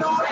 Lord.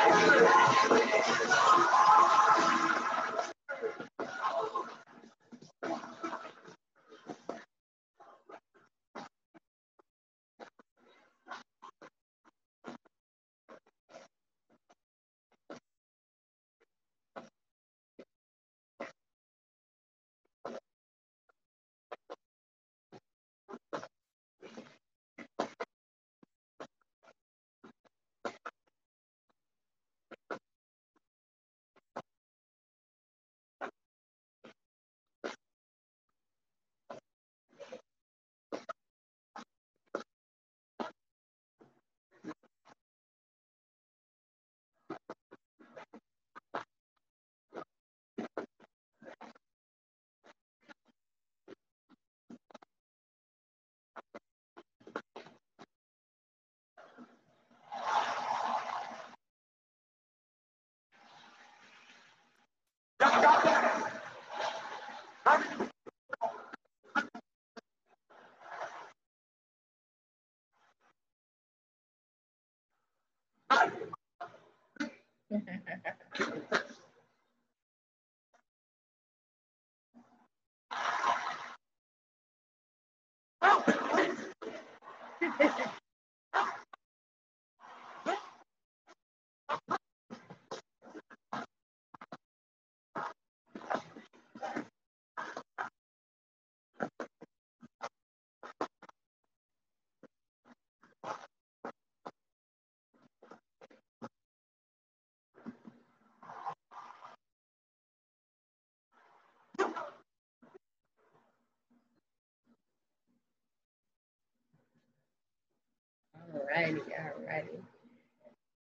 Alrighty, alrighty.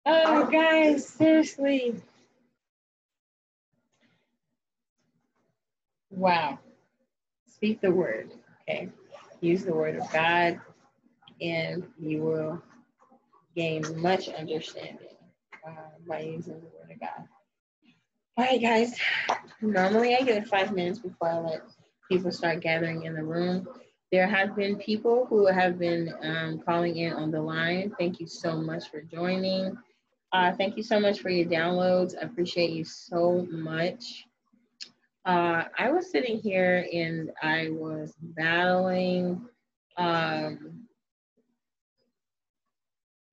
Oh, guys, seriously. Wow. Speak the word, okay? Use the word of God, and you will gain much understanding uh, by using the word of God. All right, guys. Normally, I give five minutes before I let people start gathering in the room. There have been people who have been um, calling in on the line. Thank you so much for joining. Uh, thank you so much for your downloads. I appreciate you so much. Uh, I was sitting here and I was battling um,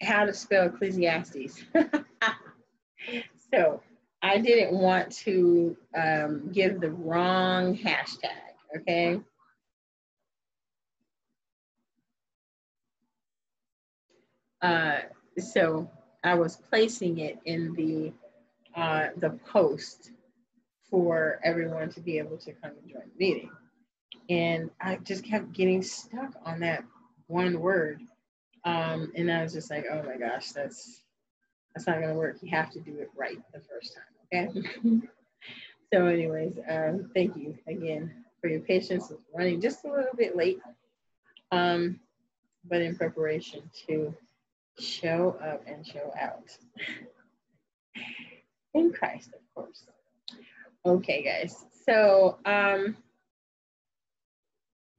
how to spell Ecclesiastes. so I didn't want to um, give the wrong hashtag, okay? Uh, so I was placing it in the uh, the post for everyone to be able to come and join the meeting. and I just kept getting stuck on that one word. Um, and I was just like, oh my gosh, that's that's not gonna work. You have to do it right the first time. Okay. so, anyways, um, thank you again for your patience with running just a little bit late. Um, but in preparation to show up and show out. in Christ, of course. Okay, guys. So um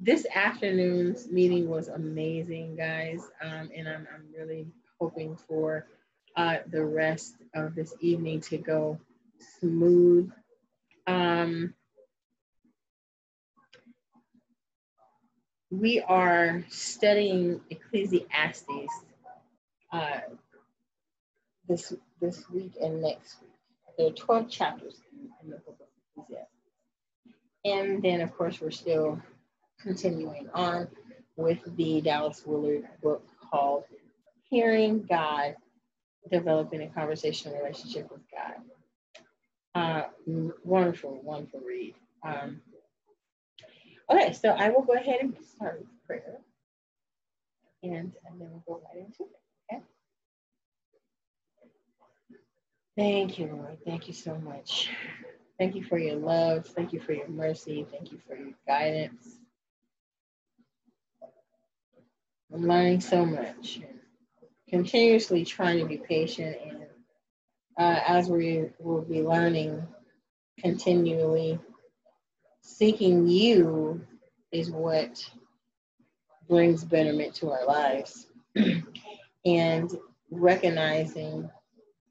this afternoon's meeting was amazing, guys. Um, and I'm, I'm really hoping for uh, the rest of this evening to go smooth. Um, we are studying Ecclesiastes uh, this this week and next week. There are 12 chapters in the book of Ecclesiastes. And then, of course, we're still continuing on with the Dallas Willard book called Hearing God, Developing a Conversational Relationship with God. Uh, wonderful, wonderful read. Um, okay, so I will go ahead and start with prayer. And, and then we'll go right into it. Thank you, Lord. Thank you so much. Thank you for your love. Thank you for your mercy. Thank you for your guidance. I'm learning so much. Continuously trying to be patient, and uh, as we will be learning, continually seeking you is what brings betterment to our lives. and recognizing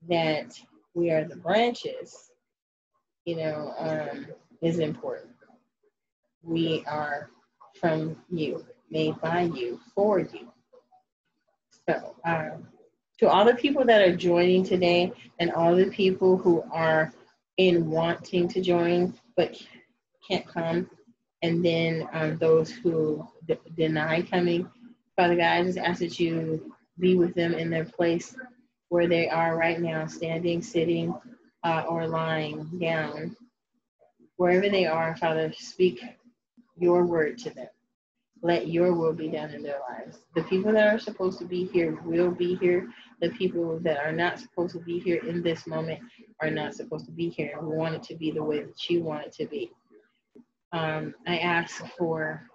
that we are the branches, you know, um, is important. We are from you made by you for you. So, um, to all the people that are joining today and all the people who are in wanting to join but can't come, and then um, those who d- deny coming, Father God, I just ask that you be with them in their place where they are right now, standing, sitting, uh, or lying down. Wherever they are, Father, speak your word to them let your will be done in their lives. The people that are supposed to be here will be here. The people that are not supposed to be here in this moment are not supposed to be here. We want it to be the way that you want it to be. Um, I ask for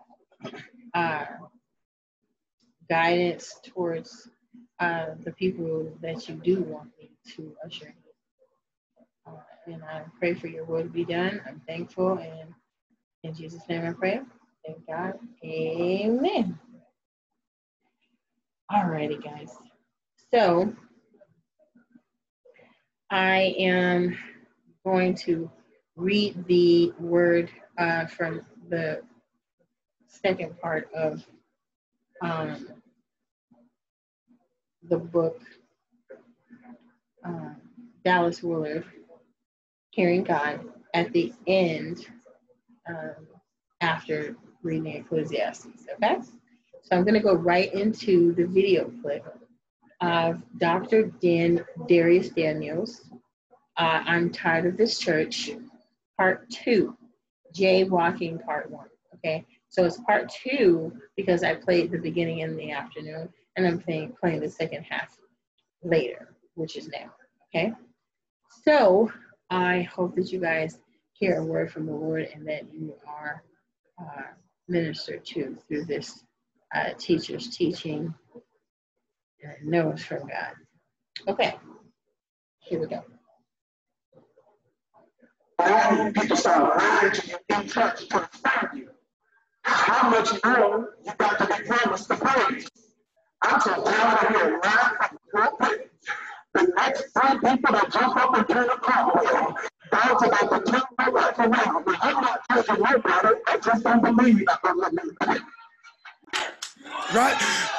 uh, guidance towards uh, the people that you do want me to usher in. Uh, and I pray for your will to be done. I'm thankful. And in Jesus' name I pray. Thank God. Amen. Alrighty, guys. So I am going to read the word uh, from the second part of um, the book uh, Dallas Willard, Hearing God, at the end um, after reading Ecclesiastes, okay? So I'm gonna go right into the video clip of Dr. Dan Dharius Daniels. Uh, I'm tired of this church, part two, jaywalking part one, okay? So it's part two because I played the beginning in the afternoon and I'm playing, playing the second half later, which is now, okay? So I hope that you guys hear a word from the Lord and that you are uh, ministered to through this uh, teacher's teaching and knows from God. Okay, here we go. People lying to you in to you. How much more you got to be promised praise? I'm so tired of hearing lying from the pulpit. The next three people that jump up and turn a cartwheel God's about to turn my life around. But I'm not judging nobody. I just don't believe I'm right?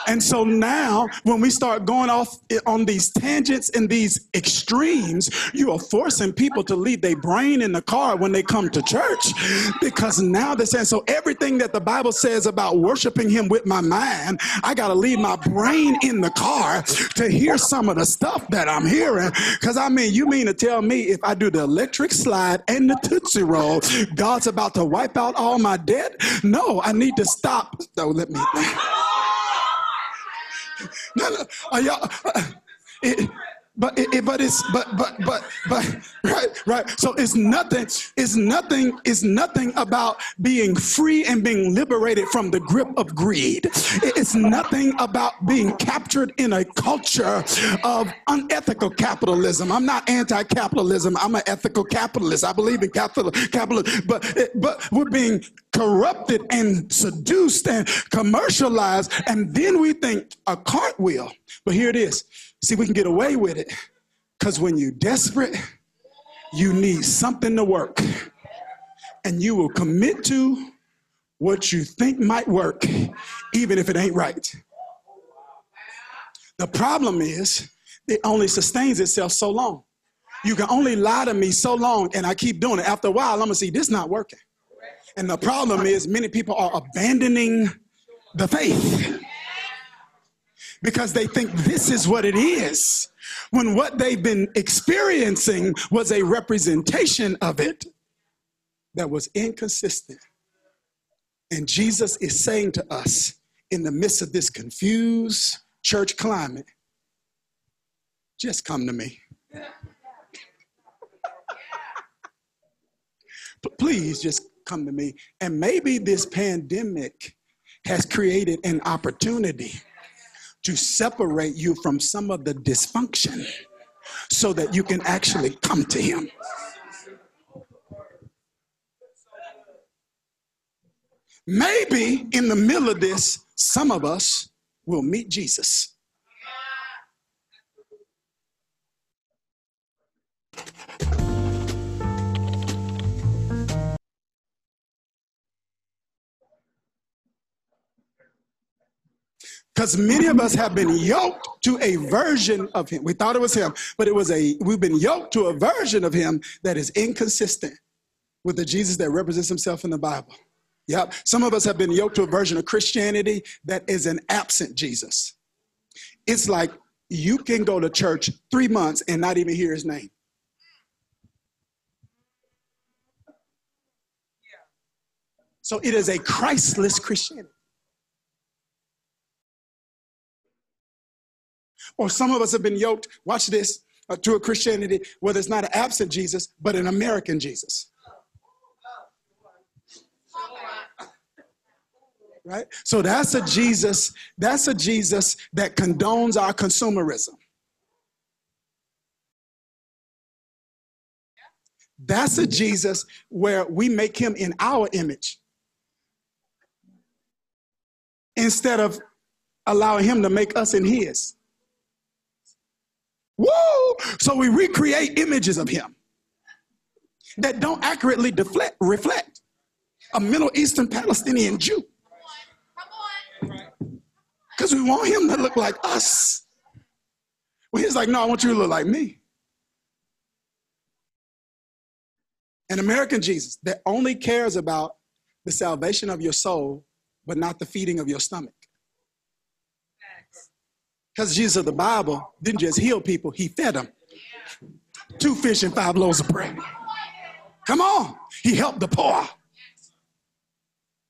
And so now, when we start going off on these tangents and these extremes, you are forcing people to leave their brain in the car when they come to church because now they're saying, so everything that the Bible says about worshiping Him with my mind, I got to leave my brain in the car to hear some of the stuff that I'm hearing. Because I mean, you mean to tell me if I do the electric slide and the Tootsie Roll, God's about to wipe out all my debt? No, I need to stop. So let me. No, no. Y'all, uh, it, but it, it, but it's but but but but right right. So it's nothing it's nothing it's nothing about being free and being liberated from the grip of greed. It's nothing about being captured in a culture of unethical capitalism. I'm not anti-capitalism. I'm an ethical capitalist. I believe in capital capitalism but but we're being corrupted and seduced and commercialized and then we think a cartwheel. But here it is See, we can get away with it because when you're desperate, you need something to work. And you will commit to what you think might work, even if it ain't right. The problem is, it only sustains itself so long. You can only lie to me so long, and I keep doing it. After a while, I'm gonna see this not working. And the problem is, many people are abandoning the faith because they think this is what it is, when what they've been experiencing was a representation of it that was inconsistent. And Jesus is saying to us in the midst of this confused church climate, just come to me. Please just come to me. And maybe this pandemic has created an opportunity to separate you from some of the dysfunction so that you can actually come to Him. Maybe in the middle of this, some of us will meet Jesus. Because many of us have been yoked to a version of him. We thought it was him, but it was a, we've been yoked to a version of him that is inconsistent with the Jesus that represents himself in the Bible. Yep. Some of us have been yoked to a version of Christianity that is an absent Jesus. It's like you can go to church three months and not even hear his name. So it is a Christless Christianity. Or some of us have been yoked, watch this, uh, to a Christianity where there's not an absent Jesus, but an American Jesus. Right? So that's a Jesus, that's a Jesus that condones our consumerism. That's a Jesus where we make him in our image instead of allowing him to make us in his. Woo! So we recreate images of him that don't accurately deflect, reflect a Middle Eastern Palestinian Jew. Because we want him to look like us. Well, he's like, no, I want you to look like me. An American Jesus that only cares about the salvation of your soul, but not the feeding of your stomach. Because Jesus of the Bible didn't just heal people, he fed them. Two fish and five loaves of bread. Come on. He helped the poor.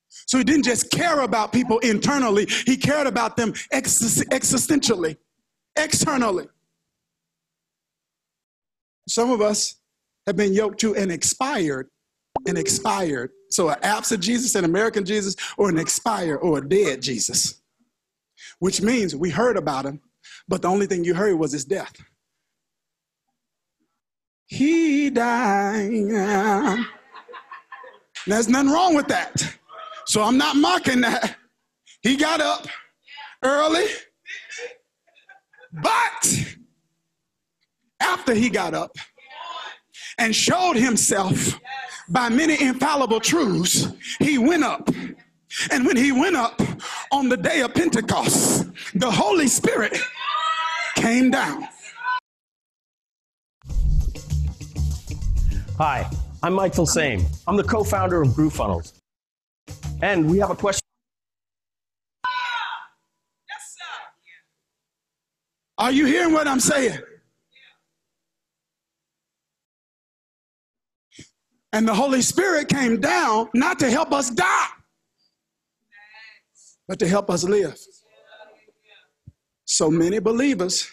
So he didn't just care about people internally, he cared about them existentially, externally. Some of us have been yoked to an expired, an expired. So an absent Jesus, an American Jesus, or an expired or a dead Jesus which means we heard about him, but the only thing you heard was his death. He died. There's nothing wrong with that. So I'm not mocking that. He got up early, but after he got up and showed himself by many infallible truths, he went up. And when he went up, on the day of Pentecost, the Holy Spirit came down. Hi, I'm Mike Filsaime. I'm the co-founder of GrooveFunnels. And we have a question. Are you hearing what I'm saying? And the Holy Spirit came down not to help us die, but to help us live. So many believers,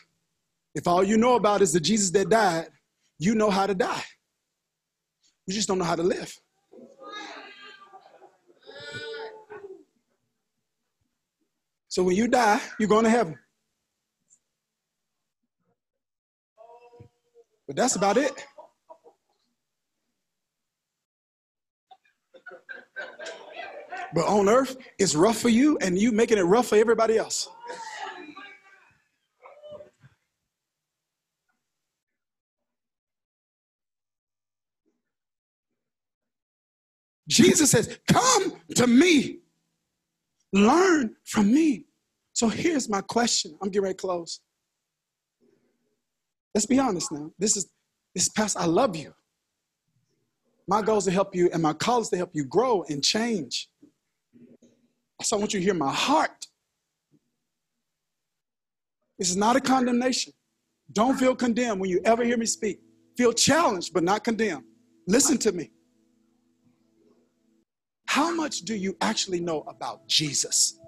if all you know about is the Jesus that died, you know how to die. You just don't know how to live. So when you die, you're going to heaven. But that's about it. But on earth, it's rough for you, and you making it rough for everybody else. Jesus says, Come to me, learn from me. So here's my question. I'm getting ready to close. Let's be honest now. This is this past, I love you. My goal is to help you, and my call is to help you grow and change. So I want you to hear my heart. This is not a condemnation. Don't feel condemned when you ever hear me speak. Feel challenged, but not condemned. Listen to me. How much do you actually know about Jesus?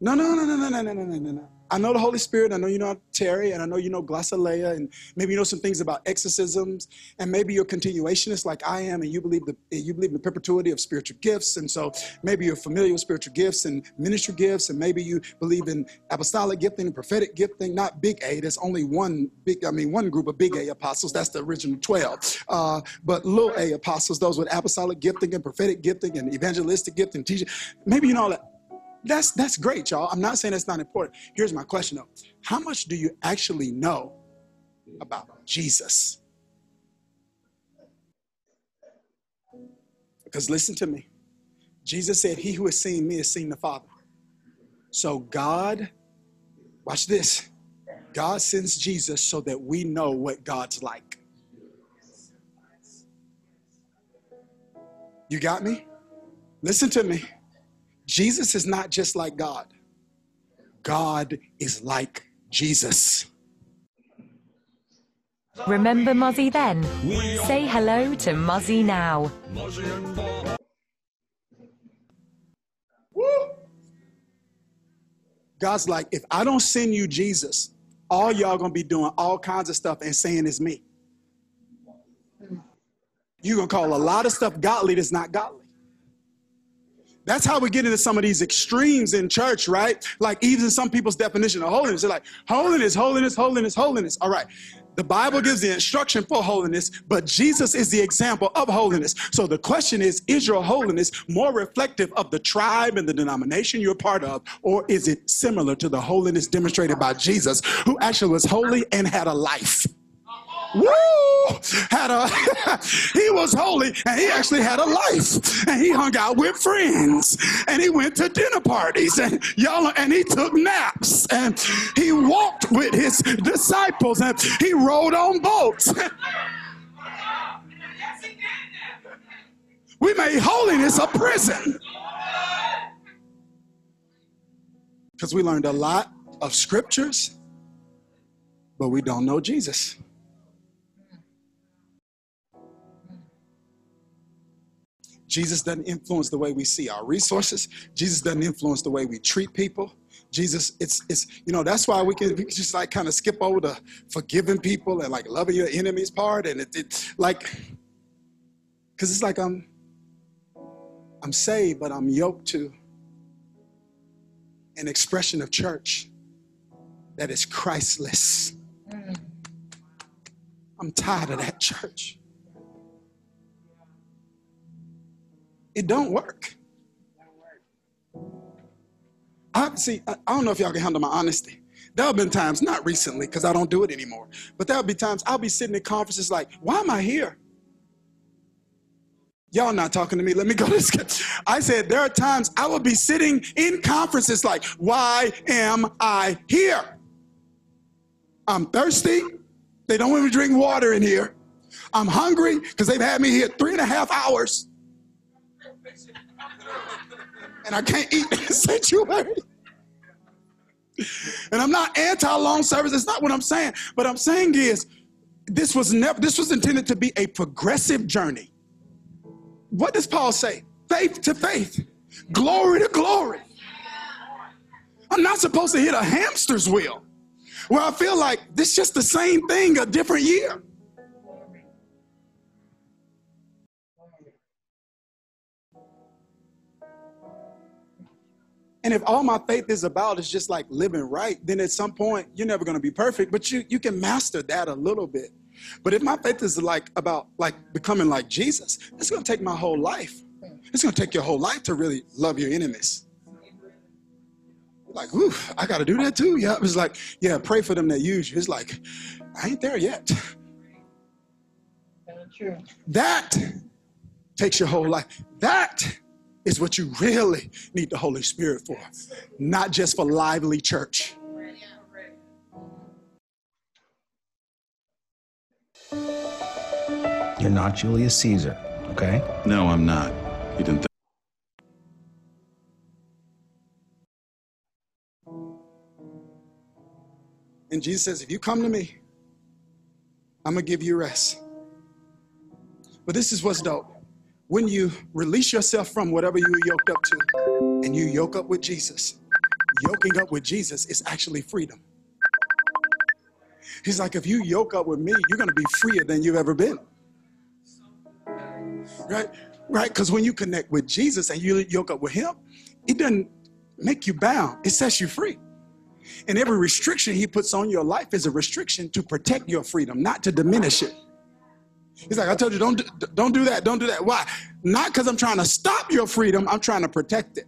No, no, no, no, no, no, no, no, no, no. I know the Holy Spirit. I know you know Terry, and I know you know glossolalia, and maybe you know some things about exorcisms, and maybe you're continuationist like I am, and you believe the you believe in the perpetuity of spiritual gifts, and so maybe you're familiar with spiritual gifts and ministry gifts, and maybe you believe in apostolic gifting and prophetic gifting. Not big A. There's only one big. I mean, one group of big A apostles. That's the original twelve. Uh, but little A apostles, those with apostolic gifting and prophetic gifting and evangelistic gifting, teaching. Maybe you know that that's that's great, y'all. I'm not saying that's not important. Here's my question though. How much do you actually know about Jesus? Because listen to me. Jesus said, He who has seen me has seen the Father. So God, watch this. God sends Jesus so that we know what God's like. You got me? Listen to me. Jesus is not just like God, God is like Jesus. Remember Muzzy then? Say hello to Muzzy now. God's like, if I don't send you Jesus, all y'all gonna be doing all kinds of stuff and saying it's me. You're gonna call a lot of stuff godly that's not godly. That's how we get into some of these extremes in church, right? Like even some people's definition of holiness, they're like, holiness, holiness, holiness, holiness. All right. The Bible gives the instruction for holiness, but Jesus is the example of holiness. So the question is Is your holiness more reflective of the tribe and the denomination you're part of, or is it similar to the holiness demonstrated by Jesus, who actually was holy and had a life? Woo! Had a he was holy and he actually had a life. And he hung out with friends and he went to dinner parties and y'all and he took naps and he walked with his disciples and he rode on boats. We made holiness a prison. Because we learned a lot of scriptures, but we don't know Jesus. Jesus doesn't influence the way we see our resources. Jesus doesn't influence the way we treat people. Jesus, it's it's you know that's why we can, we can just like kind of skip over the forgiving people and like loving your enemies part, and it, it like because it's like I'm I'm saved, but I'm yoked to an expression of church that is Christless. Mm. I'm tired of that church. It don't work. I see. I, don't know if y'all can handle my honesty. There have been times, not recently, because I don't do it anymore, but there'll be times I'll be sitting in conferences like, why am I here? Y'all not talking to me. Let me go to. I said, there are times I will be sitting in conferences like, why am I here? I'm thirsty. They don't even drink water in here. I'm hungry because they've had me here three and a half hours. And I can't eat in the sanctuary. And I'm not anti-long service. It's not what I'm saying. But I'm saying is this was never this was intended to be a progressive journey. What does Paul say? Faith to faith, glory to glory. I'm not supposed to hit a hamster's wheel where I feel like this is just the same thing a different year. And if all my faith is about is just like living right, then at some point you're never going to be perfect, but you you can master that a little bit. But if my faith is like about like becoming like Jesus, it's going to take my whole life. It's going to take your whole life to really love your enemies. Like, ooh, I got to do that too. Yeah, it's like, yeah, pray for them that use you. It's like, I ain't there yet. True. That takes your whole life. That is what you really need the Holy Spirit for, not just for lively church. You're not Julius Caesar, okay? No, I'm not. You didn't think. And Jesus says, if you come to me, I'm going to give you rest. But this is what's dope. When you release yourself from whatever you were yoked up to and you yoke up with Jesus, yoking up with Jesus is actually freedom. He's like, if you yoke up with me, you're going to be freer than you've ever been. Right? Right? Because when you connect with Jesus and you yoke up with him, it doesn't make you bound, it sets you free. And every restriction he puts on your life is a restriction to protect your freedom, not to diminish it. He's like, I told you, don't, do, don't do that, don't do that. Why? Not because I'm trying to stop your freedom, I'm trying to protect it.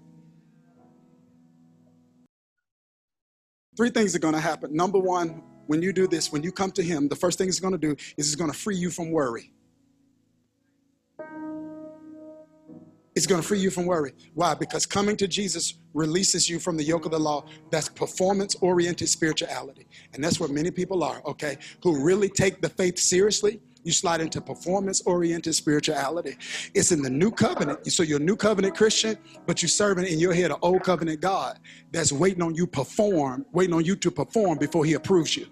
Three things are going to happen. Number one, when you do this, when you come to Him, the first thing He's going to do is He's going to free you from worry. It's going to free you from worry. Why? Because coming to Jesus releases you from the yoke of the law. That's performance oriented spirituality. And that's what many people are, okay, who really take the faith seriously. You slide into performance oriented spirituality. It's in the new covenant. So you're a new covenant Christian, but you're serving in your head an old covenant God that's waiting on you perform, waiting on you to perform before he approves you.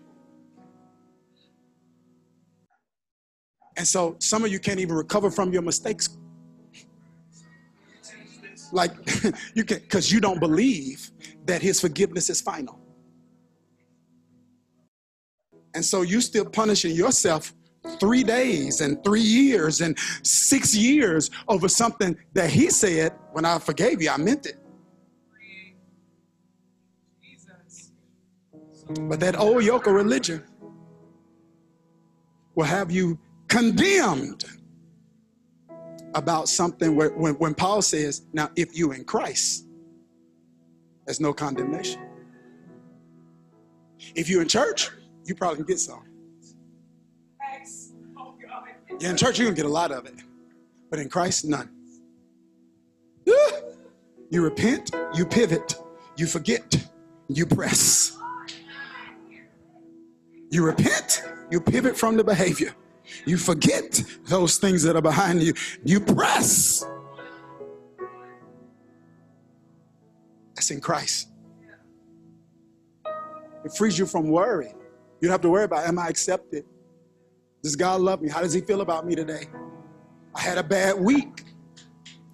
And so some of you can't even recover from your mistakes like you can because you don't believe that his forgiveness is final and so you still punishing yourself three days and three years and six years over something that he said when i forgave you i meant it but that old yoke of religion will have you condemned about something where, when, when Paul says, now if you in Christ, there's no condemnation. If you're in church, you probably can get some. Yeah, in church, you're going to get a lot of it. But in Christ, none. You repent, you pivot, you forget, you press. You repent, you pivot from the behavior. You forget those things that are behind you. You press. That's in Christ. It frees you from worry. You don't have to worry about, am I accepted? Does God love me? How does he feel about me today? I had a bad week.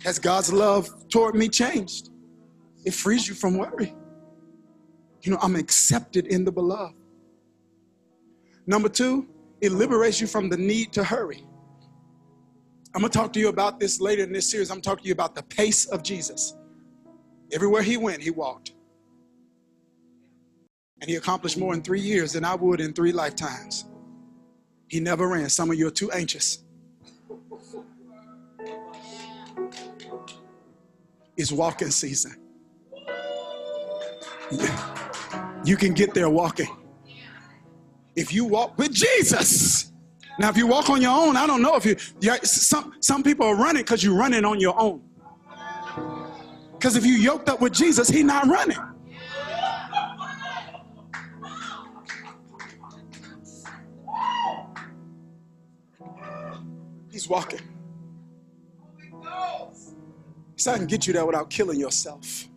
Has God's love toward me changed? It frees you from worry. You know, I'm accepted in the beloved. Number two, it liberates you from the need to hurry. I'm to talk to you about this later in this series. I'm talking to you about the pace of Jesus. Everywhere he went, he walked. And he accomplished more in three years than I would in three lifetimes. He never ran. Some of you are too anxious. It's walking season. You can get there walking. If you walk with Jesus, Now, if you walk on your own, I don't know if you, some, some people are running because you're running on your own. Because if you yoked up with Jesus, He's not running. He's walking. So I can get you there without killing yourself.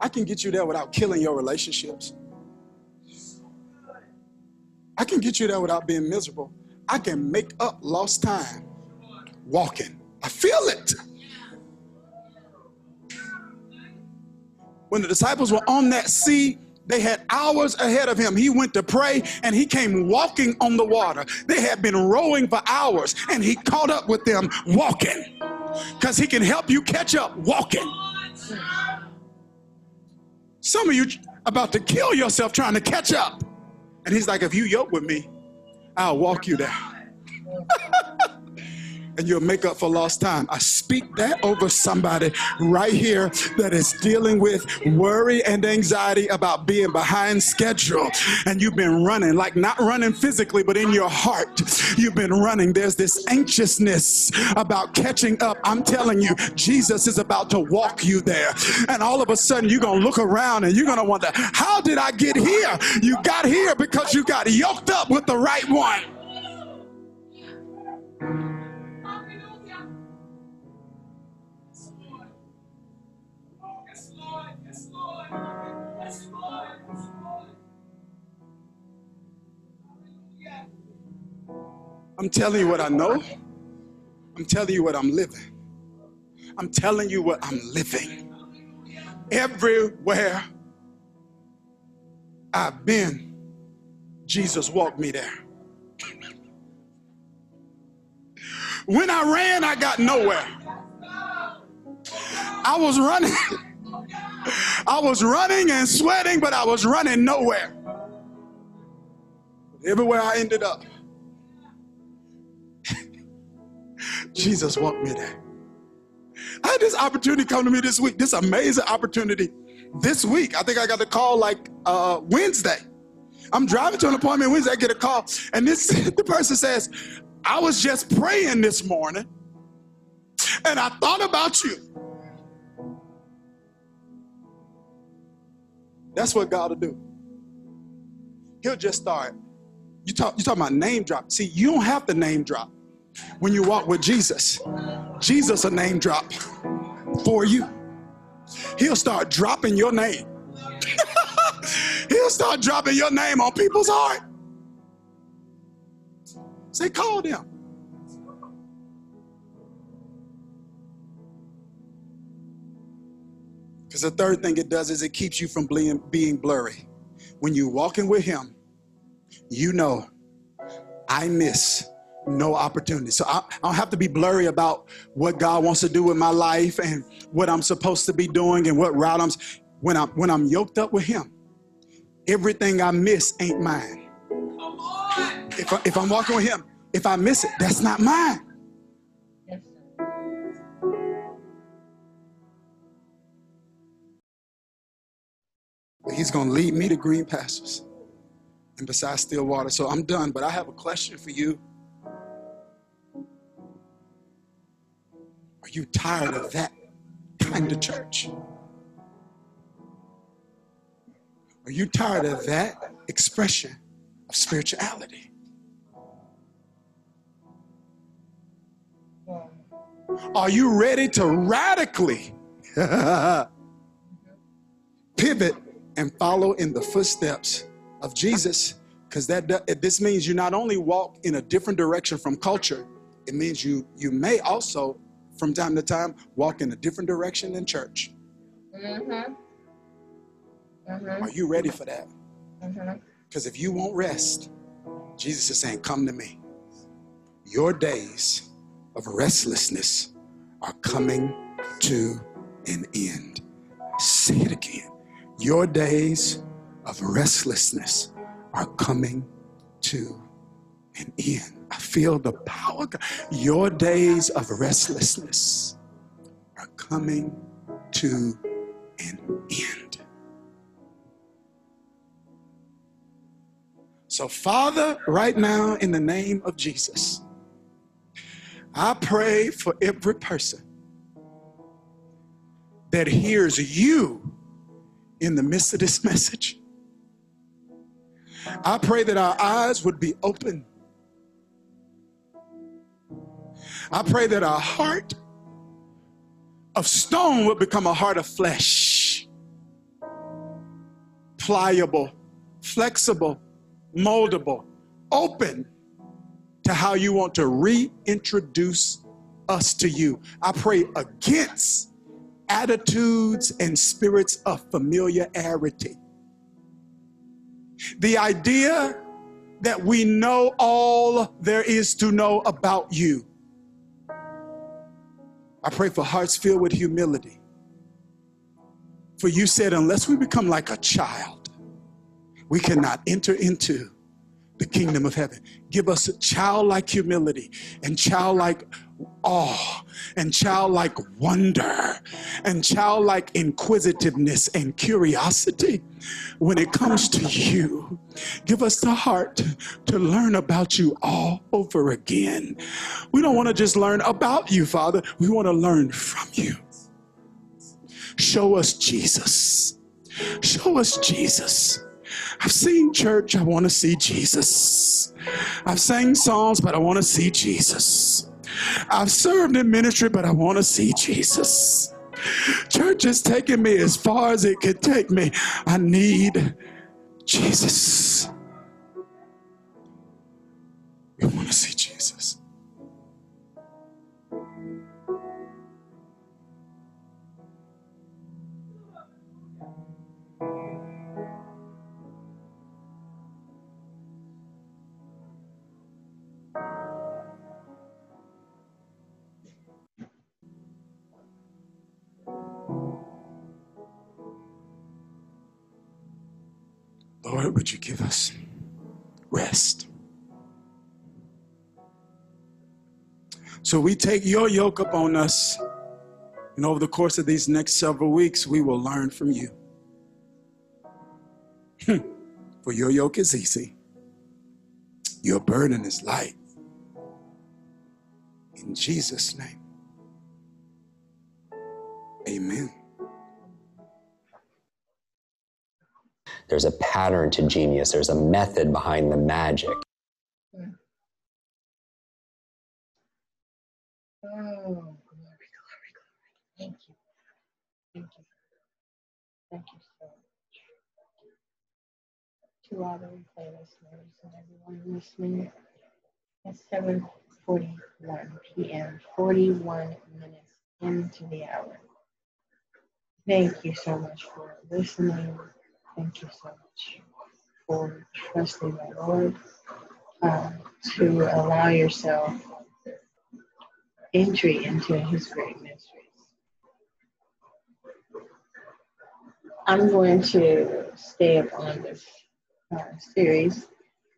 I can get you there without killing your relationships. I can get you there without being miserable. I can make up lost time walking. I feel it. When the disciples were on that sea, they had hours ahead of him. He went to pray and he came walking on the water. They had been rowing for hours and he caught up with them walking because he can help you catch up walking. Some of you about to kill yourself trying to catch up. And he's like, if you yoke with me, I'll walk you there. and you'll make up for lost time. I speak that over somebody right here that is dealing with worry and anxiety about being behind schedule. And you've been running, like not running physically, but in your heart, you've been running. There's this anxiousness about catching up. I'm telling you, Jesus is about to walk you there. And all of a sudden, you're going to look around and you're going to wonder, how did I get here? You got here because you got yoked up with the right one. I'm telling you what I know. I'm telling you what I'm living. I'm telling you what I'm living. Everywhere I've been, Jesus walked me there. When I ran, I got nowhere. I was running. I was running and sweating, but I was running nowhere. Everywhere I ended up, Jesus walked me there. I had this opportunity come to me this week, this amazing opportunity. This week, I think I got the call like uh, Wednesday. I'm driving to an appointment Wednesday, I get a call, and this the person says, I was just praying this morning, and I thought about you. That's what God will do. He'll just start. You talk, you talk about name drop. See, you don't have to name drop when you walk with Jesus. Jesus a name drop for you. He'll start dropping your name. He'll start dropping your name on people's heart. Say, call them. Because the third thing it does is it keeps you from being, being blurry. When you're walking with Him, you know, I miss no opportunity. So I, I, don't have to be blurry about what God wants to do with my life and what I'm supposed to be doing and what route I'm. When I'm when I'm yoked up with Him, everything I miss ain't mine. If I, if I'm walking with Him, if I miss it, that's not mine. He's going to lead me to green pastures and beside still water. So I'm done, but I have a question for you. Are you tired of that kind of church? Are you tired of that expression of spirituality? Are you ready to radically pivot and follow in the footsteps of Jesus? Because that this means you not only walk in a different direction from culture, it means you you may also from time to time walk in a different direction than church. Mm-hmm. Mm-hmm. Are you ready for that? Because mm-hmm. if you won't rest, Jesus is saying, Come to me. Your days of restlessness are coming to an end. Say it again. Your days of restlessness are coming to an end. I feel the power. Your days of restlessness are coming to an end. So, Father, right now, in the name of Jesus, I pray for every person that hears you in the midst of this message. I pray that our eyes would be open. I pray that our heart of stone would become a heart of flesh, pliable, flexible, moldable, open to how you want to reintroduce us to you. I pray against attitudes and spirits of familiarity. The idea that we know all there is to know about you. I pray for hearts filled with humility. For you said, unless we become like a child, we cannot enter into the kingdom of heaven. Give us childlike humility and childlike awe and childlike wonder and childlike inquisitiveness and curiosity when it comes to you. Give us the heart to learn about you all over again. We don't want to just learn about you, Father. We want to learn from you. Show us Jesus. Show us Jesus. I've seen church, I want to see Jesus. I've sang songs, but I want to see Jesus. I've served in ministry, but I want to see Jesus. Church has taken me as far as it could take me. I need Jesus. We want to see Lord, would you give us rest? So we take your yoke upon us, and over the course of these next several weeks, we will learn from you. Hmm. For your yoke is easy, your burden is light. In Jesus' name, amen. There's a pattern to genius, there's a method behind the magic. Oh, glory, glory, glory. Thank you. Thank you. Thank you so much. To all the replay listeners and everyone listening, it's 7.41 p.m., 41 minutes into the hour. Thank you so much for listening. Thank you so much for trusting the Lord um, to allow yourself entry into his great mysteries. I'm going to stay up on this uh, series.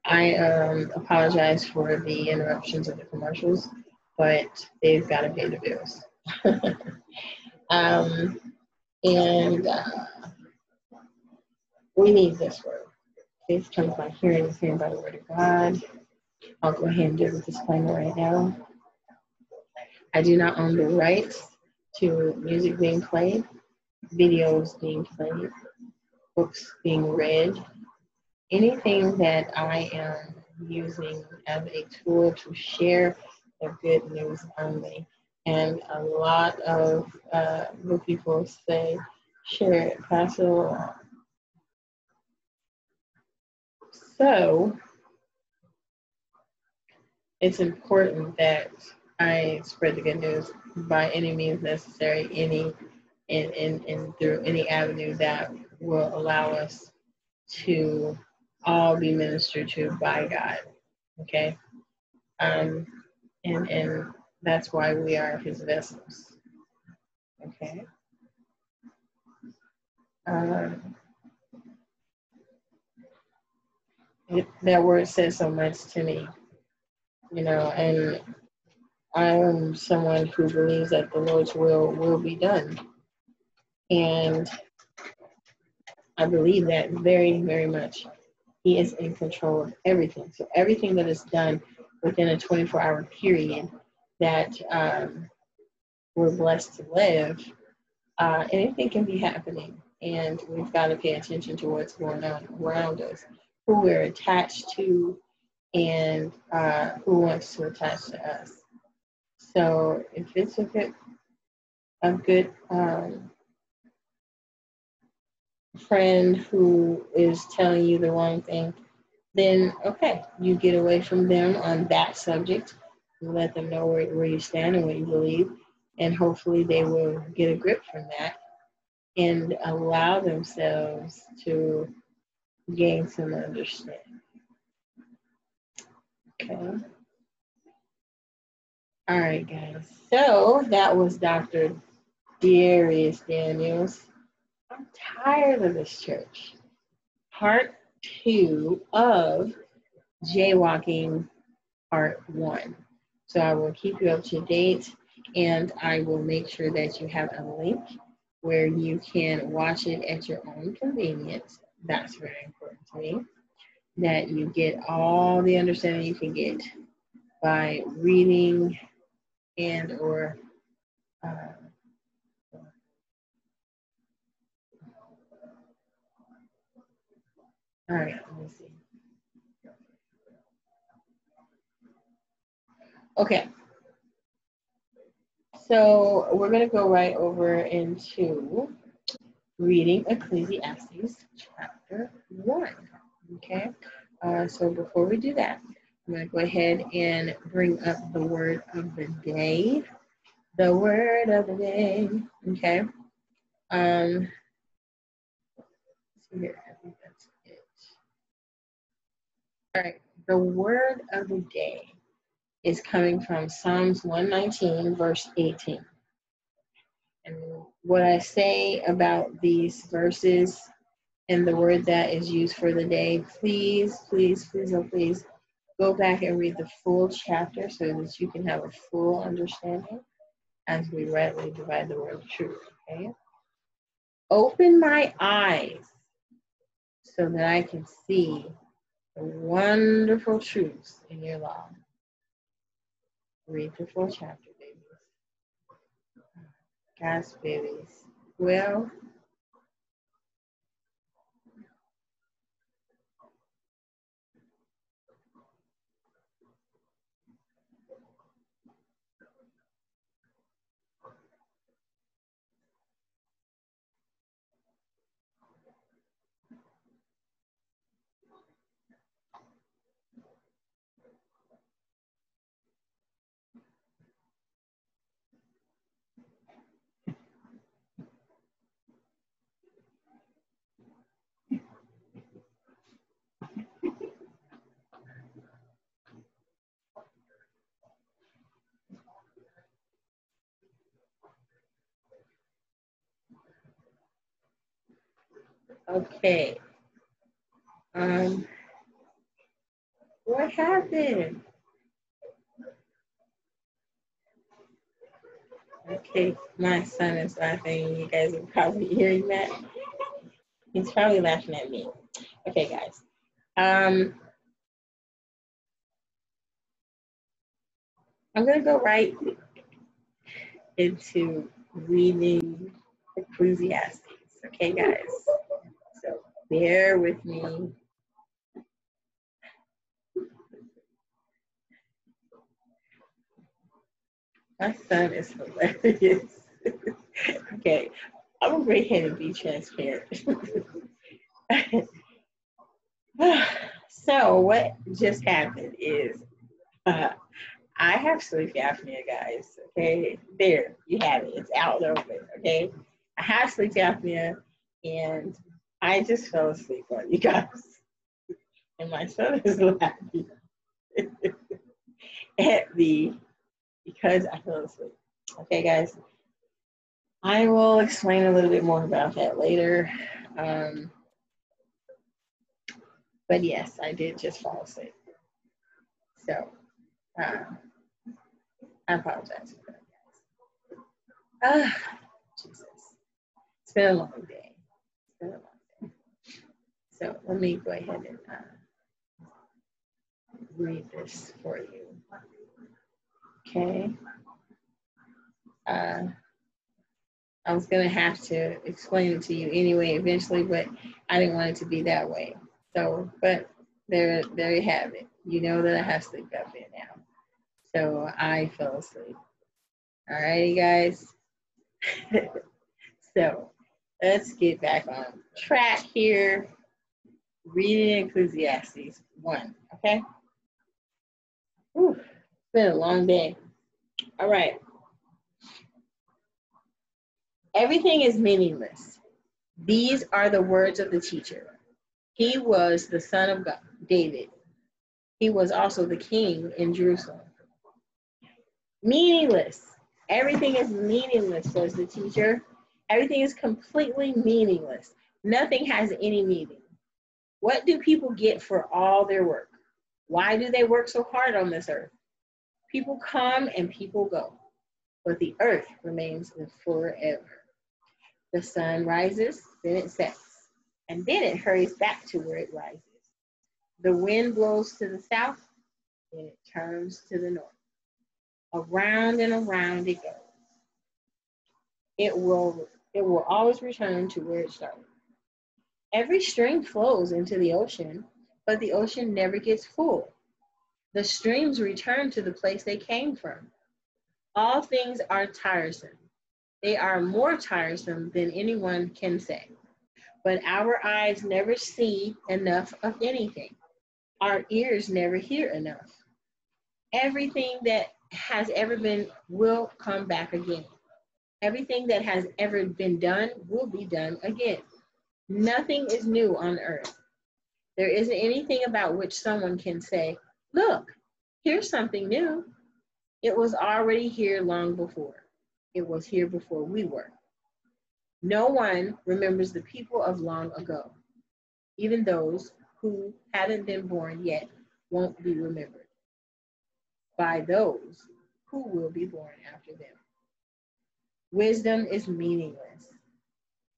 I um, apologize for the interruptions of the commercials, but they've got to pay the bills. um, and uh, we need this word. Faith comes by hearing, hearing by the word of God. I'll go ahead and do the disclaimer right now. I do not own the rights to music being played, videos being played, books being read, anything that I am using as a tool to share the good news only. And a lot of uh, people say, share it, along. So it's important that I spread the good news by any means necessary, any and, through any avenue that will allow us to all be ministered to by God. Okay. Um and and that's why we are his vessels. Okay. Um, it, that word says so much to me, you know, and I am someone who believes that the Lord's will will be done. And I believe that very, very much. He is in control of everything. So everything that is done within a 24 hour period that um, we're blessed to live, uh, anything can be happening. And we've got to pay attention to what's going on around us, who we're attached to, and uh, who wants to attach to us. So if it's a good, a good um, friend who is telling you the wrong thing, then okay, you get away from them on that subject. Let them know where, where you stand and what you believe, and hopefully they will get a grip from that and allow themselves to gain some understanding. Okay. All right, guys. So that was Dr. Dharius Daniels. I'm tired of this church. Part two of Jaywalking, part one. So I will keep you up to date and I will make sure that you have a link where you can watch it at your own convenience. That's very important to me. That you get all the understanding you can get by reading and or uh, all right, let me see. Okay. So we're going to go right over into reading Ecclesiastes chapter 1. Okay. Uh, so before we do that, I'm going to go ahead and bring up the word of the day. The word of the day. Okay. Um, here, I think that's it. All right. The word of the day is coming from Psalms 119, verse 18. And what I say about these verses and the word that is used for the day, please, please, please, oh, please go back and read the full chapter so that you can have a full understanding as we rightly divide the word of truth. Okay? Open my eyes so that I can see the wonderful truths in your law. Read the full chapter, babies. Babies. Well, Okay. Um, what happened? Okay, my son is laughing. You guys are probably hearing that. He's probably laughing at me. Okay, guys. Um, I'm gonna go right into reading Ecclesiastes. Okay, guys. Bear with me. My son is hilarious. okay, I'm gonna go ahead and be transparent. so what just happened is uh, I have sleep apnea, guys. Okay, there you have it. It's out open. Okay, I have sleep apnea, and I just fell asleep on you guys. And my son is laughing at me because I fell asleep. Okay, guys. I will explain a little bit more about that later. Um, but yes, I did just fall asleep. So, uh, I apologize for that, guys. Ah, Jesus. It's been a long day. It's been a long so let me go ahead and uh, read this for you. Okay. Uh, I was gonna have to explain it to you anyway eventually, but I didn't want it to be that way. So, but there, there you have it. You know that I have sleep apnea now. So I fell asleep. All righty, guys. so let's get back on track here. Reading Ecclesiastes 1, okay? It's been a long day. All right. Everything is meaningless. These are the words of the teacher. He was the son of God, David. He was also the king in Jerusalem. Meaningless. Everything is meaningless, says the teacher. Everything is completely meaningless. Nothing has any meaning. What do people get for all their work? Why do they work so hard on this earth? People come and people go, but the earth remains forever. The sun rises, then it sets, and then it hurries back to where it rises. The wind blows to the south, then it turns to the north. Around and around it goes. It will, it will always return to where it started. Every stream flows into the ocean, but the ocean never gets full. The streams return to the place they came from. All things are tiresome. They are more tiresome than anyone can say. But our eyes never see enough of anything. Our ears never hear enough. Everything that has ever been will come back again. Everything that has ever been done will be done again. Nothing is new on earth. There isn't anything about which someone can say, Look, here's something new. It was already here long before. It was here before we were. No one remembers the people of long ago. Even those who haven't been born yet won't be remembered by those who will be born after them. Wisdom is meaningless.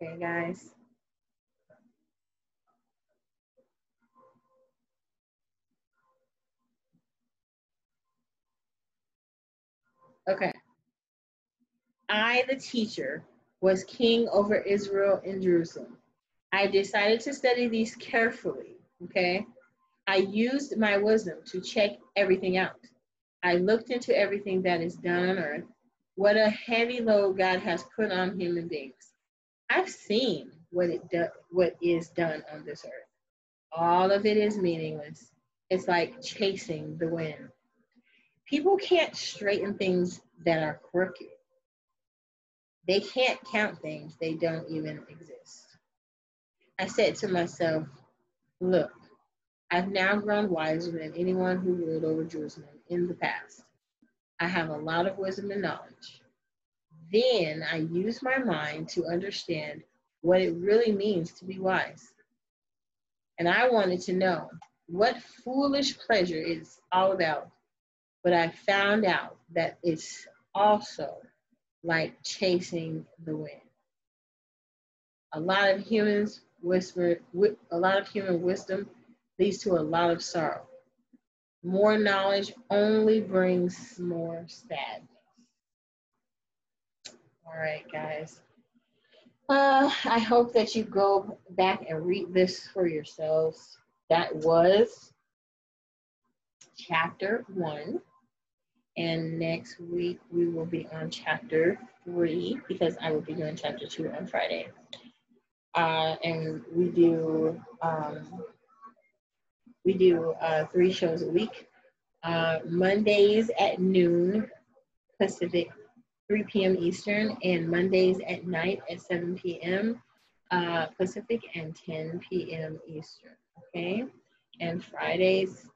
Okay, guys? Okay. I, the teacher, was king over Israel in Jerusalem. I decided to study these carefully, okay? I used my wisdom to check everything out. I looked into everything that is done on earth, what a heavy load God has put on human beings. I've seen what it do, what is done on this earth. All of it is meaningless. It's like chasing the wind people can't straighten things that are crooked. They can't count things they don't even exist. I said to myself, look, I've now grown wiser than anyone who ruled over Jerusalem in the past. I have a lot of wisdom and knowledge. Then I use my mind to understand what it really means to be wise. And I wanted to know what foolish pleasure is all about but I found out that it's also like chasing the wind. A lot of humans whisper, a lot of human wisdom leads to a lot of sorrow. More knowledge only brings more sadness. All right, guys. Uh, I hope that you go back and read this for yourselves. That was chapter one. And next week we will be on chapter three because I will be doing chapter two on Friday. Uh, and we do um, we do uh, three shows a week. Uh, Mondays at noon Pacific, 3 p.m. Eastern, and Mondays at night at 7 p.m. Uh, Pacific and 10 p.m. Eastern. Okay, and Fridays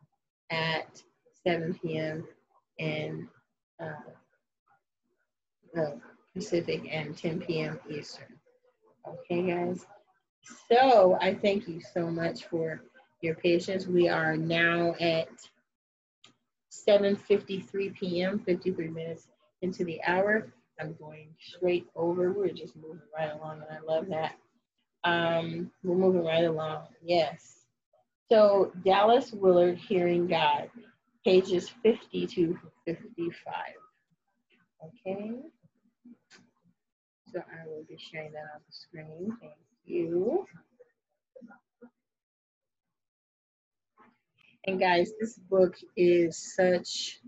at 7 p.m and uh, uh, Pacific and 10 p.m. Eastern. Okay, guys. So I thank you so much for your patience. We are now at 7.53 p.m., 53 minutes into the hour. I'm going straight over. We're just moving right along, and I love that. Um, we're moving right along. Yes. So Dallas Willard, Hearing God, pages 50 to 55. Okay. So I will be sharing that on the screen. Thank you. And guys, this book is such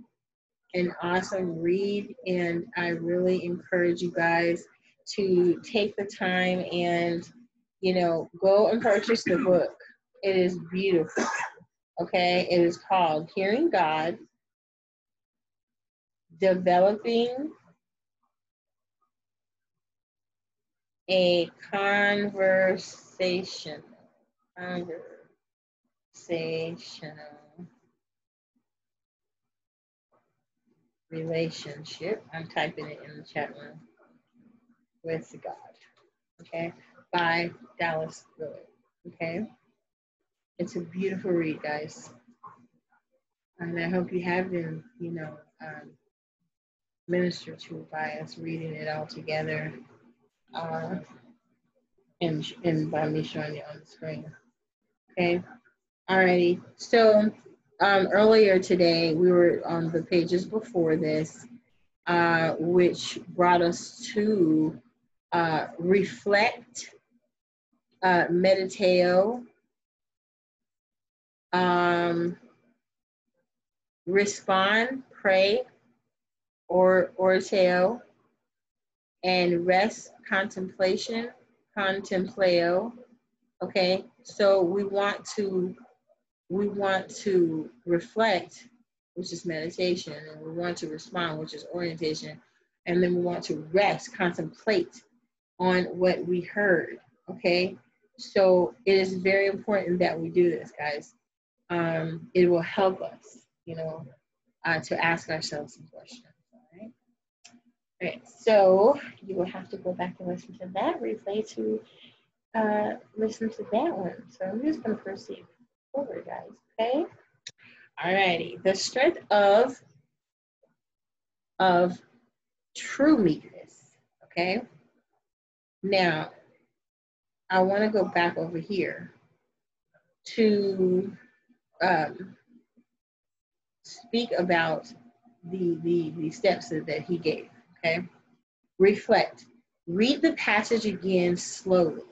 an awesome read, and I really encourage you guys to take the time and, you know, go and purchase the book. It is beautiful. Okay, it is called Hearing God, Developing a Conversation. Conversational relationship. I'm typing it in the chat room with God. Okay, by Dallas Willard. Okay. It's a beautiful read, guys. And I hope you have been, you know, um, ministered to by us reading it all together uh, and, and by me showing it on the screen. Okay. Alrighty. So um, earlier today, we were on the pages before this, uh, which brought us to uh, reflect, uh, meditatio, um, respond, pray, or orteo, and rest, contemplation, contempleo. Okay, so we want to we want to reflect, which is meditation, and we want to respond, which is orientation, and then we want to rest, contemplate on what we heard. Okay, so it is very important that we do this, guys um, it will help us, you know, uh, to ask ourselves some questions. All right. All right. So you will have to go back and listen to that replay to uh, listen to that one. So I'm just going to proceed forward, guys. Okay. All righty. The strength of of true meekness. Okay. Now, I want to go back over here to um, speak about the, the, the steps that, that he gave, okay? Reflect. Read the passage again slowly.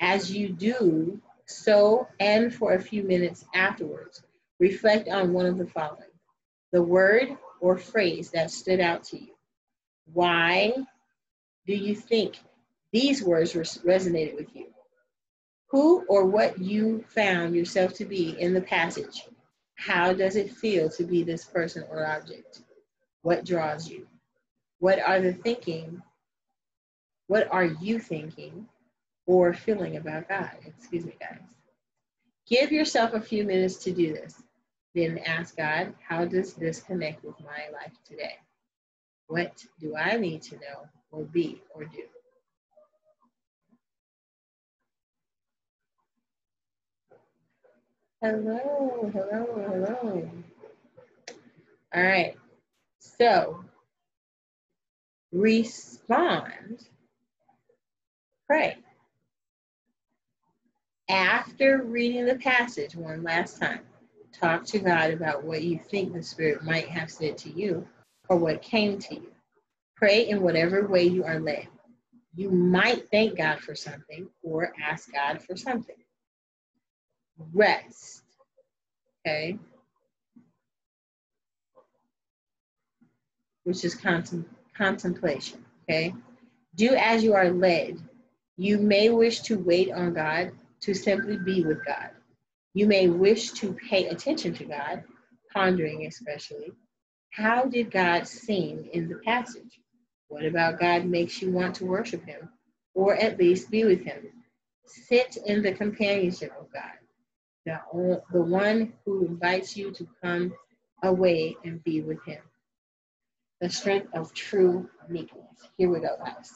As you do so, and for a few minutes afterwards, reflect on one of the following the word or phrase that stood out to you. Why do you think these words resonated with you? Who or what you found yourself to be in the passage. How does it feel to be this person or object? What draws you? What are the thinking? What are you thinking or feeling about God? Excuse me, guys. Give yourself a few minutes to do this. Then ask God, how does this connect with my life today? What do I need to know or be or do? Hello, hello, hello. All right. So, respond, pray. After reading the passage one last time, talk to God about what you think the Spirit might have said to you or what came to you. Pray in whatever way you are led. You might thank God for something or ask God for something rest. Okay. Which is contem- contemplation. Okay. Do as you are led. You may wish to wait on God, to simply be with God. You may wish to pay attention to God, pondering especially. How did God seem in the passage? What about God makes you want to worship Him, or at least be with Him? Sit in the companionship of God the, the one who invites you to come away and be with him. The strength of true meekness. Here we go, guys.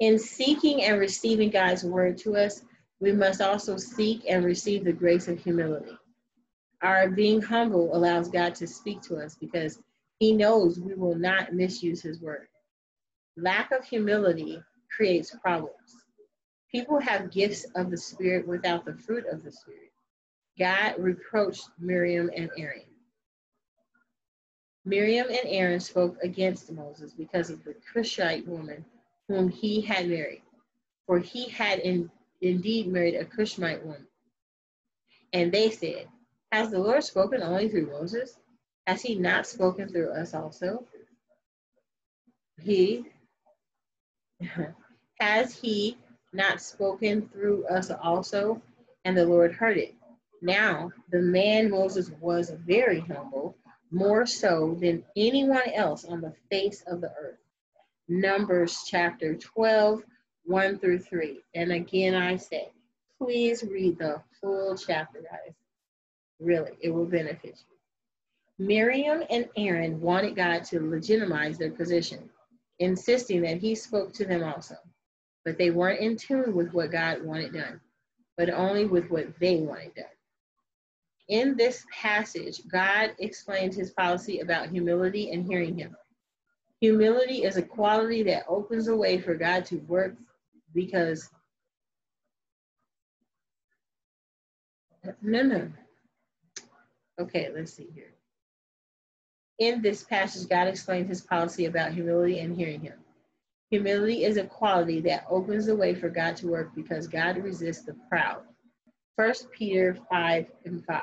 In seeking and receiving God's word to us, we must also seek and receive the grace of humility. Our being humble allows God to speak to us because he knows we will not misuse his word. Lack of humility creates problems. People have gifts of the Spirit without the fruit of the Spirit. God reproached Miriam and Aaron. Miriam and Aaron spoke against Moses because of the Cushite woman whom he had married, for he had in, indeed married a Cushite woman. And they said, Has the Lord spoken only through Moses? Has he not spoken through us also? He has he not spoken through us also? And the Lord heard it. Now the man Moses was very humble more so than anyone else on the face of the earth. Numbers chapter 12, 1 through 3. And again, I say, please read the full chapter, guys. Really, it will benefit you. Miriam and Aaron wanted God to legitimize their position, insisting that he spoke to them also. But they weren't in tune with what God wanted done, but only with what they wanted done. In this passage, God explains his policy about humility and hearing him. Humility is a quality that opens a way for God to work because no, no. Okay, let's see here. In this passage, God explains his policy about humility and hearing him. Humility is a quality that opens the way for God to work because God resists the proud. First Peter 5 and 5.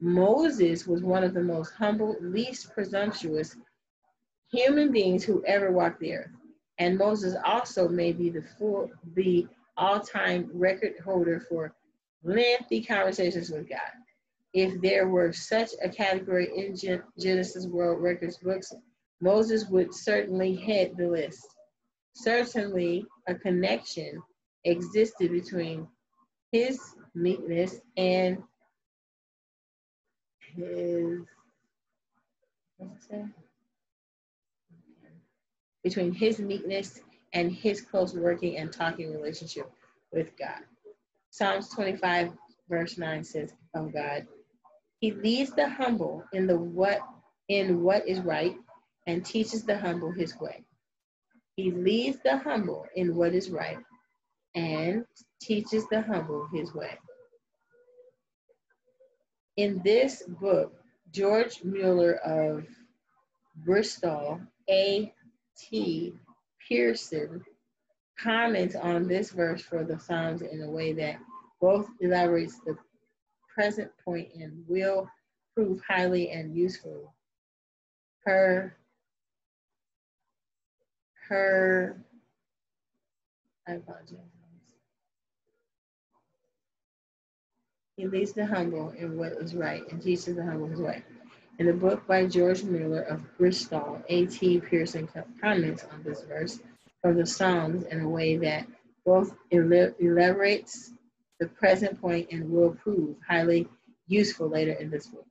Moses was one of the most humble, least presumptuous human beings who ever walked the earth. And Moses also may be the full, the all-time record holder for lengthy conversations with God. If there were such a category in Guinness World Records books, Moses would certainly head the list. Certainly, a connection existed between his meekness and his between his meekness and his close working and talking relationship with God. Psalms 25 verse 9 says of God, He leads the humble in the what in what is right and teaches the humble his way. He leads the humble in what is right and teaches the humble his way. In this book, George Mueller of Bristol, A.T. Pierson, comments on this verse for the Psalms in a way that both elaborates the present point and will prove highly and useful. Her, her, I apologize. He leads the humble in what is right and teaches the humble his way. In the book by George Mueller of Bristol, A.T. Pierson comments on this verse from the Psalms in a way that both elaborates the present point and will prove highly useful later in this book.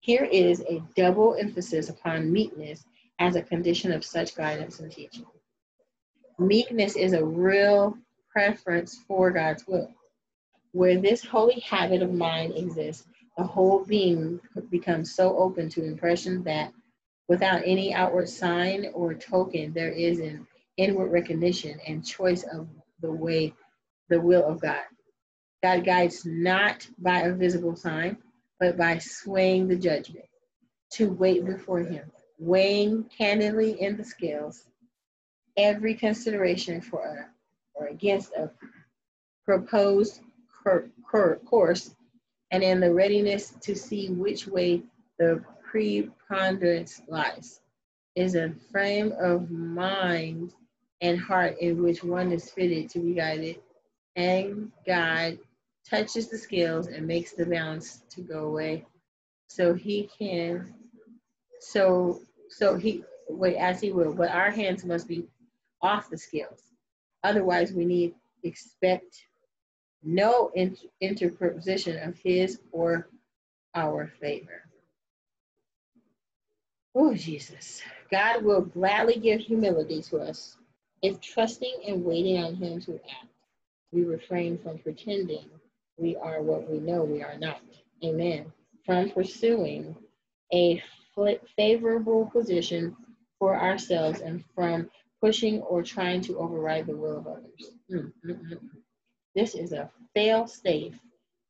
Here is a double emphasis upon meekness as a condition of such guidance and teaching. Meekness is a real preference for God's will. Where this holy habit of mind exists, the whole being becomes so open to impression that without any outward sign or token, there is an inward recognition and choice of the way, the will of God. God guides not by a visible sign, but by swaying the judgment to wait before Him, weighing candidly in the scales every consideration for or against a proposed course and in the readiness to see which way the preponderance lies. Is a frame of mind and heart in which one is fitted to be guided and God touches the scales and makes the balance to go away so he can so so he wait as he will but our hands must be off the scales otherwise we need expect no inter- interposition of his or our favor. Oh, Jesus. God will gladly give humility to us if trusting and waiting on him to act. We refrain from pretending we are what we know we are not. Amen. From pursuing a favorable position for ourselves and from pushing or trying to override the will of others. Mm, mm, mm. This is a fail safe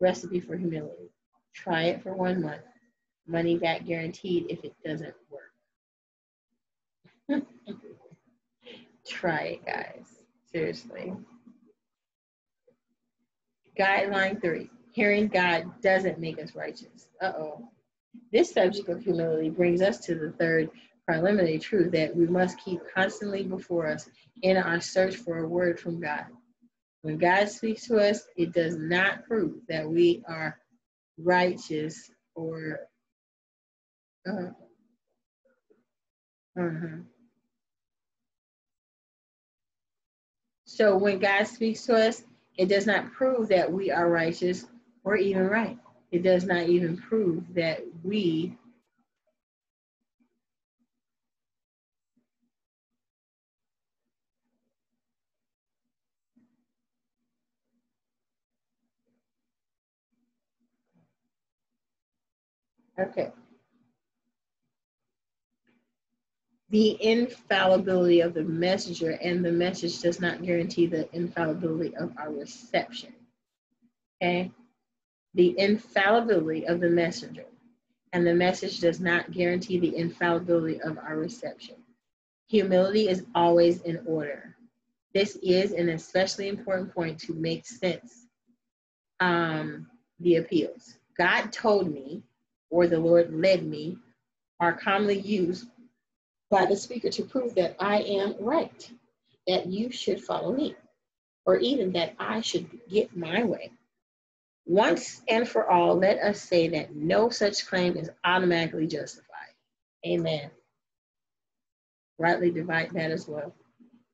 recipe for humility. Try it for one month. Money back guaranteed if it doesn't work. Try it, guys. Seriously. Guideline three hearing God doesn't make us righteous. Uh oh. This subject of humility brings us to the third preliminary truth that we must keep constantly before us in our search for a word from God. When God speaks to us, it does not prove that we are righteous or uh, uh-huh. So when God speaks to us, it does not prove that we are righteous or even right. It does not even prove that we Okay. The infallibility of the messenger and the message does not guarantee the infallibility of our reception. Okay? The infallibility of the messenger and the message does not guarantee the infallibility of our reception. Humility is always in order. This is an especially important point to make sense um, the appeals. God told me or the Lord led me are commonly used by the speaker to prove that I am right, that you should follow me, or even that I should get my way. Once and for all, let us say that no such claim is automatically justified. Amen. Rightly divide that as well.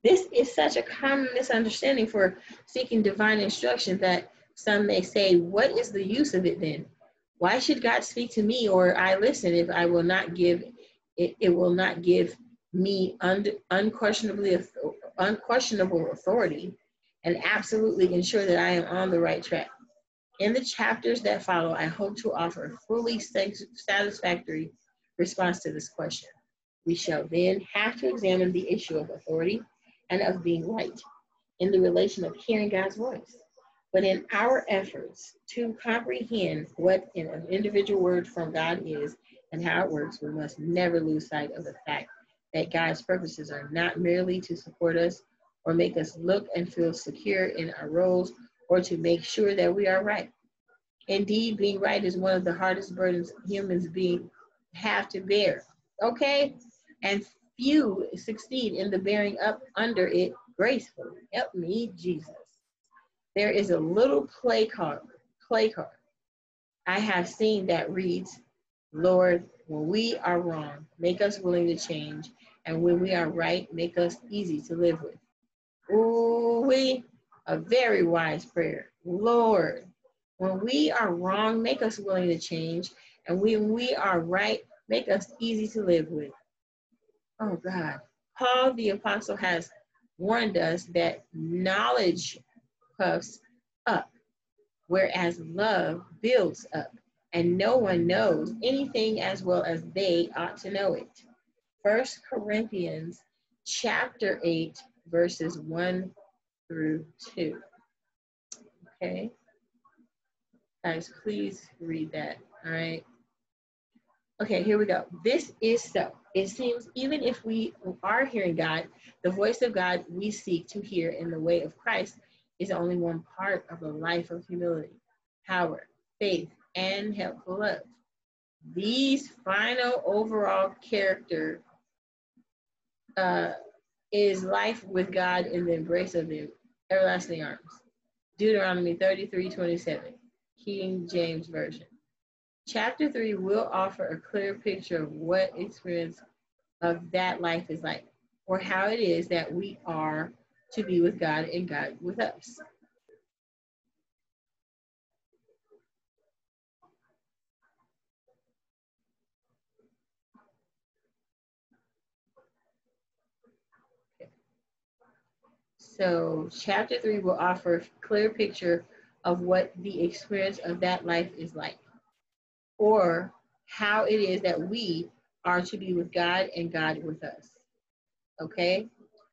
This is such a common misunderstanding for seeking divine instruction that some may say, What is the use of it then? Why should God speak to me or I listen if I will not give it, it will not give me un, unquestionably unquestionable authority and absolutely ensure that I am on the right track. In the chapters that follow, I hope to offer a fully satisfactory response to this question. We shall then have to examine the issue of authority and of being right in the relation of hearing God's voice. But in our efforts to comprehend what an individual word from God is and how it works, we must never lose sight of the fact that God's purposes are not merely to support us or make us look and feel secure in our roles or to make sure that we are right. Indeed, being right is one of the hardest burdens humans being have to bear. Okay? And few succeed in the bearing up under it gracefully. Help me, Jesus there is a little play card, play card I have seen that reads, Lord, when we are wrong, make us willing to change, and when we are right, make us easy to live with. Ooh, we a very wise prayer. Lord, when we are wrong, make us willing to change, and when we are right, make us easy to live with. Oh God. Paul the apostle has warned us that knowledge puffs up, whereas love builds up, and no one knows anything as well as they ought to know it. First Corinthians chapter 8, verses 1 through 2. Okay. Guys, please read that. All right. Okay, here we go. This is so. It seems even if we are hearing God, the voice of God we seek to hear in the way of Christ is only one part of a life of humility, power, faith, and helpful love. These final overall character uh, is life with God in the embrace of the everlasting arms. Deuteronomy 33 27, King James Version. Chapter 3 will offer a clear picture of what experience of that life is like, or how it is that we are to be with God and God with us. So chapter three will offer a clear picture of what the experience of that life is like, or how it is that we are to be with God and God with us. Okay?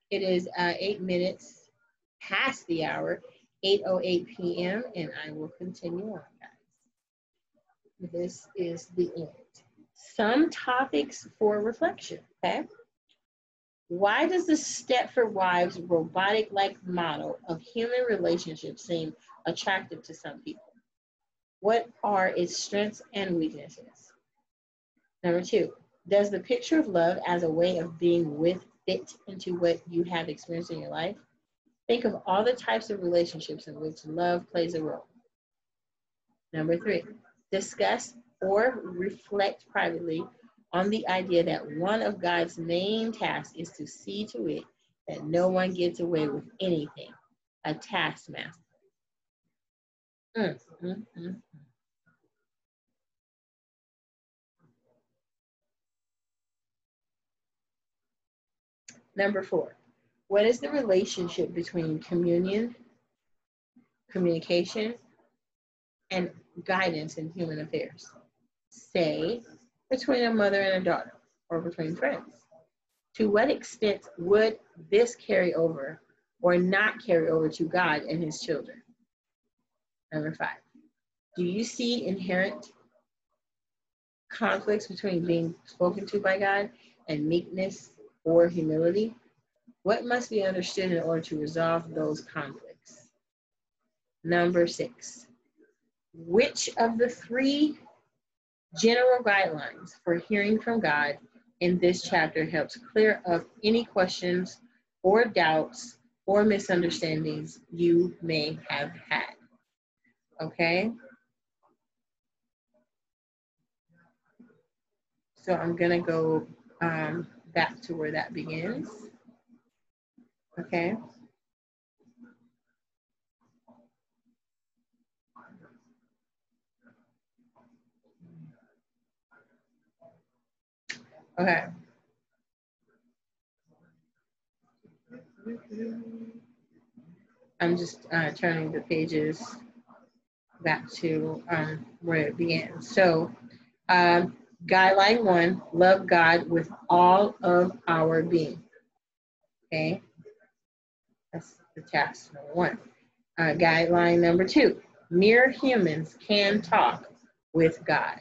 It is uh, eight minutes past the hour, 8.08 p.m., and I will continue on, guys. This is the end. Some topics for reflection, okay? Why does the Stepford Wives robotic like model of human relationships seem attractive to some people? What are its strengths and weaknesses? Number two, does the picture of love as a way of being with fit into what you have experienced in your life? Think of all the types of relationships in which love plays a role. Number three, discuss or reflect privately on the idea that one of God's main tasks is to see to it that no one gets away with anything, a taskmaster. Mm, mm, mm, Number four, what is the relationship between communion, communication, and guidance in human affairs? Say, between a mother and a daughter, or between friends. To what extent would this carry over or not carry over to God and his children? Number five, do you see inherent conflicts between being spoken to by God and meekness or humility? What must be understood in order to resolve those conflicts? Number six, which of the three general guidelines for hearing from God in this chapter helps clear up any questions or doubts or misunderstandings you may have had? Okay? So I'm going to go um, back to where that begins. Okay. Okay. I'm just uh, turning the pages back to um, where it began. So, um, guideline one love God with all of our being. Okay. That's the task number one. Uh, guideline number two mere humans can talk with God.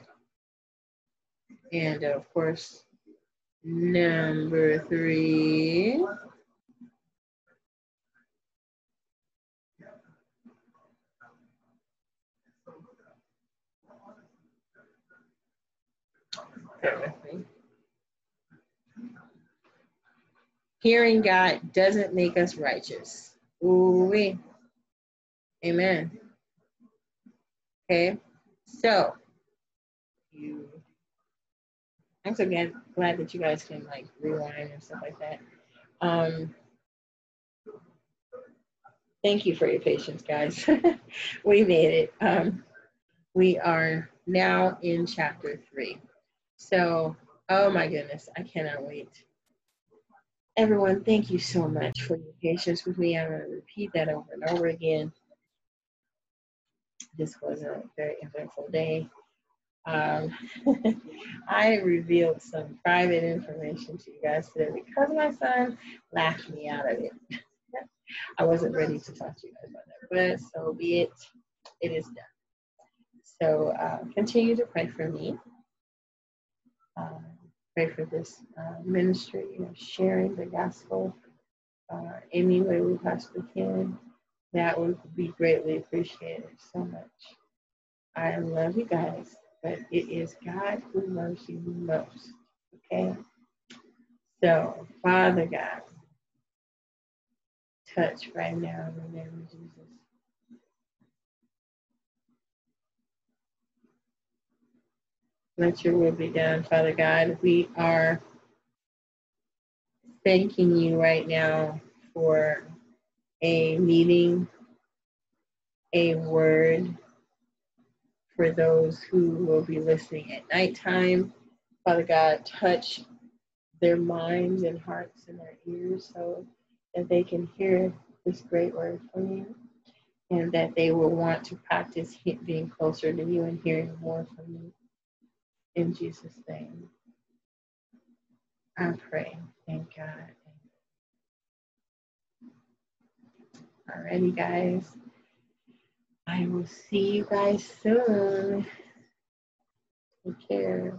And of course, number three. Hearing God doesn't make us righteous. Ooh, -wee. Amen. Okay, so you. I'm so glad, glad that you guys can like rewind and stuff like that. Um, thank you for your patience, guys. we made it. Um, we are now in chapter three. So, oh my goodness, I cannot wait. Everyone, thank you so much for your patience with me. I'm going to repeat that over and over again. This was a very eventful day. Um, I revealed some private information to you guys today because my son laughed me out of it. I wasn't ready to talk to you guys about that, but so be it. It is done. So uh, continue to pray for me. Uh, pray for this uh, ministry of sharing the gospel uh, any way we possibly can. That would be greatly appreciated so much. I love you guys, but it is God who loves you most. Okay? So, Father God, touch right now in the name of Jesus. Let your will be done, Father God. We are thanking you right now for a meeting, a word for those who will be listening at nighttime. Father God, touch their minds and hearts and their ears so that they can hear this great word from you and that they will want to practice being closer to you and hearing more from you. In Jesus' name, I pray. Thank God. Alrighty, guys. I will see you guys soon. Take care.